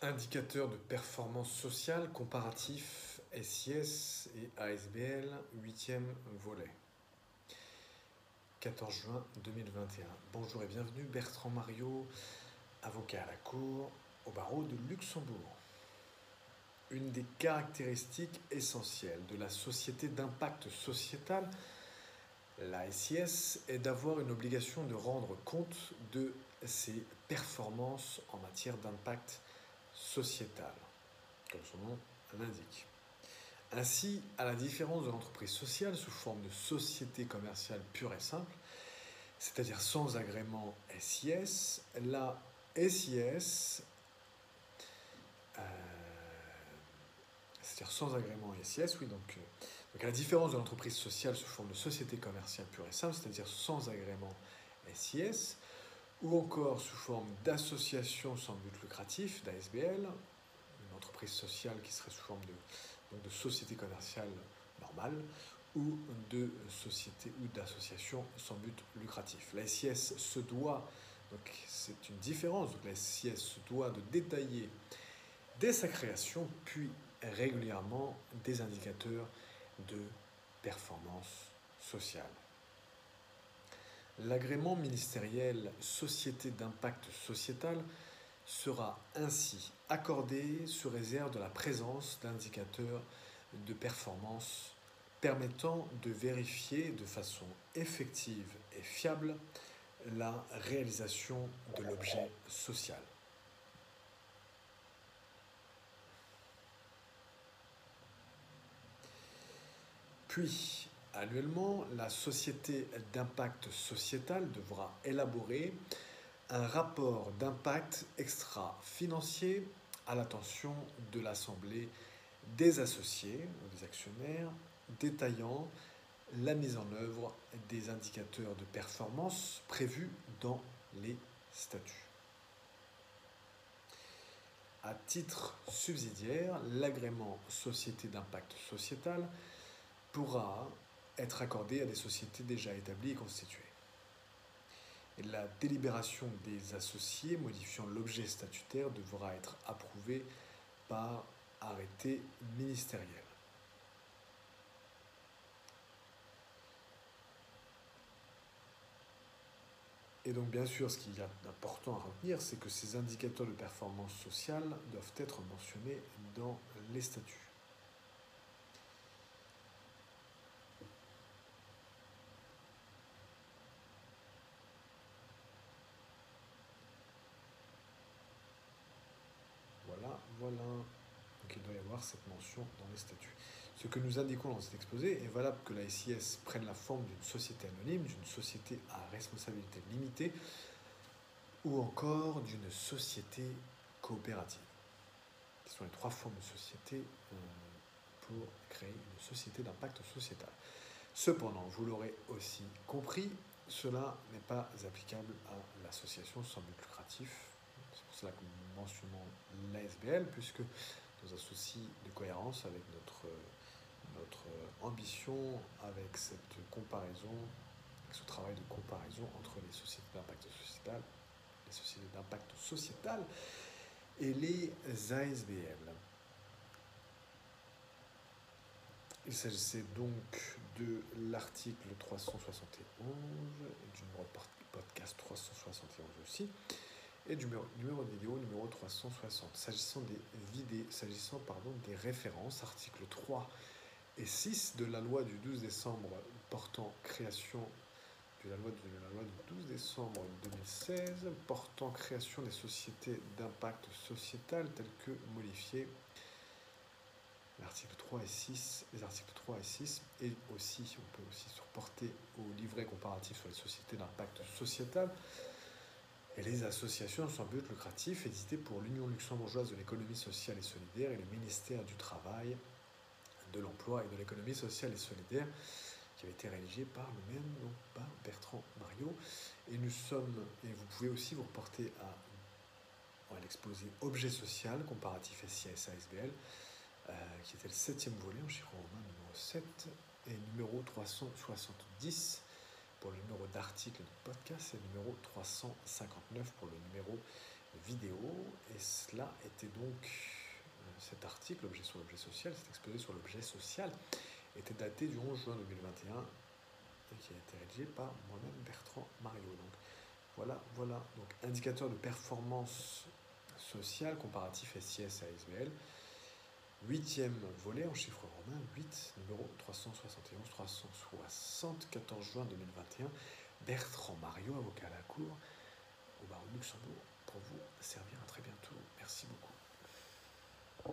Indicateurs de performance sociale comparatif SIS et ASBL, huitième volet. 14 juin 2021. Bonjour et bienvenue, Bertrand Mario, avocat à la Cour au barreau de Luxembourg. Une des caractéristiques essentielles de la société d'impact sociétal, la SIS, est d'avoir une obligation de rendre compte de ses performances en matière d'impact sociétale, comme son nom l'indique. Ainsi, à la différence de l'entreprise sociale sous forme de société commerciale pure et simple, c'est-à-dire sans agrément SIS, la SIS, euh, c'est-à-dire sans agrément SIS, oui, donc, euh, donc à la différence de l'entreprise sociale sous forme de société commerciale pure et simple, c'est-à-dire sans agrément SIS, ou encore sous forme d'association sans but lucratif, d'ASBL, une entreprise sociale qui serait sous forme de, société commerciale normale, ou de société ou d'association sans but lucratif. La SIS se doit, donc c'est une différence, la SIS se doit de détailler dès sa création, puis régulièrement des indicateurs de performance sociale. L'agrément ministériel Société d'impact sociétal sera ainsi accordé sous réserve de la présence d'indicateurs de performance permettant de vérifier de façon effective et fiable la réalisation de l'objet social. Puis, Annuellement, la société d'impact sociétal devra élaborer un rapport d'impact extra-financier à l'attention de l'Assemblée des associés ou des actionnaires, détaillant la mise en œuvre des indicateurs de performance prévus dans les statuts. À titre subsidiaire, l'agrément société d'impact sociétal pourra être accordé à des sociétés déjà établies et constituées. La délibération des associés modifiant l'objet statutaire devra être approuvée par arrêté ministériel. Et donc bien sûr, ce qui est important à retenir, c'est que ces indicateurs de performance sociale doivent être mentionnés dans les statuts. Voilà. Donc il doit y avoir cette mention dans les statuts. Ce que nous indiquons dans cet exposé est valable que la SIS prenne la forme d'une société anonyme, d'une société à responsabilité limitée ou encore d'une société coopérative. Ce sont les trois formes de société euh, pour créer une société d'impact sociétal. Cependant, vous l'aurez aussi compris, cela n'est pas applicable à l'association sans but lucratif cela que nous mentionnons l'ASBL, puisque nous associons de cohérence avec notre, notre ambition, avec cette comparaison, avec ce travail de comparaison entre les sociétés d'impact sociétal, les sociétés d'impact sociétal et les ASBL. Il s'agissait donc de l'article 371 et du podcast 371 aussi et du numéro, de vidéo numéro 360. S'agissant des références, articles 3 et 6 de la loi du 12 décembre portant création de la loi de la loi du 12 décembre 2016 portant création des sociétés d'impact sociétal telles que modifiées l'article 3 et 6, les articles 3 et 6, et aussi, on peut aussi se reporter au livret comparatif sur les sociétés d'impact sociétal, et les associations sans but lucratif éditées pour l'Union luxembourgeoise de l'économie sociale et solidaire et le ministère du Travail, de l'Emploi et de l'économie sociale et solidaire, qui avait été rédigé par le même, non pas Bertrand Mario. Et nous sommes, et vous pouvez aussi vous reporter à, l'exposé Objet social, comparatif SIS ASBL, euh, qui était le septième volet en chiffre romain numéro 7 et numéro 370 pour le numéro d'article de podcast et le numéro 359 pour le numéro vidéo. Et cela était donc, euh, cet article, l'objet sur l'objet social, cet exposé sur l'objet social, était daté du 11 juin 2021 et qui a été rédigé par moi-même Bertrand Mario. Donc voilà, voilà, donc indicateur de performance sociale comparatif SIS à SBL. Huitième volet en chiffre romain, 8, numéro 371, 360, 14 juin 2021. Bertrand Mario, avocat à la Cour au barreau de Luxembourg, pour vous servir à très bientôt. Merci beaucoup.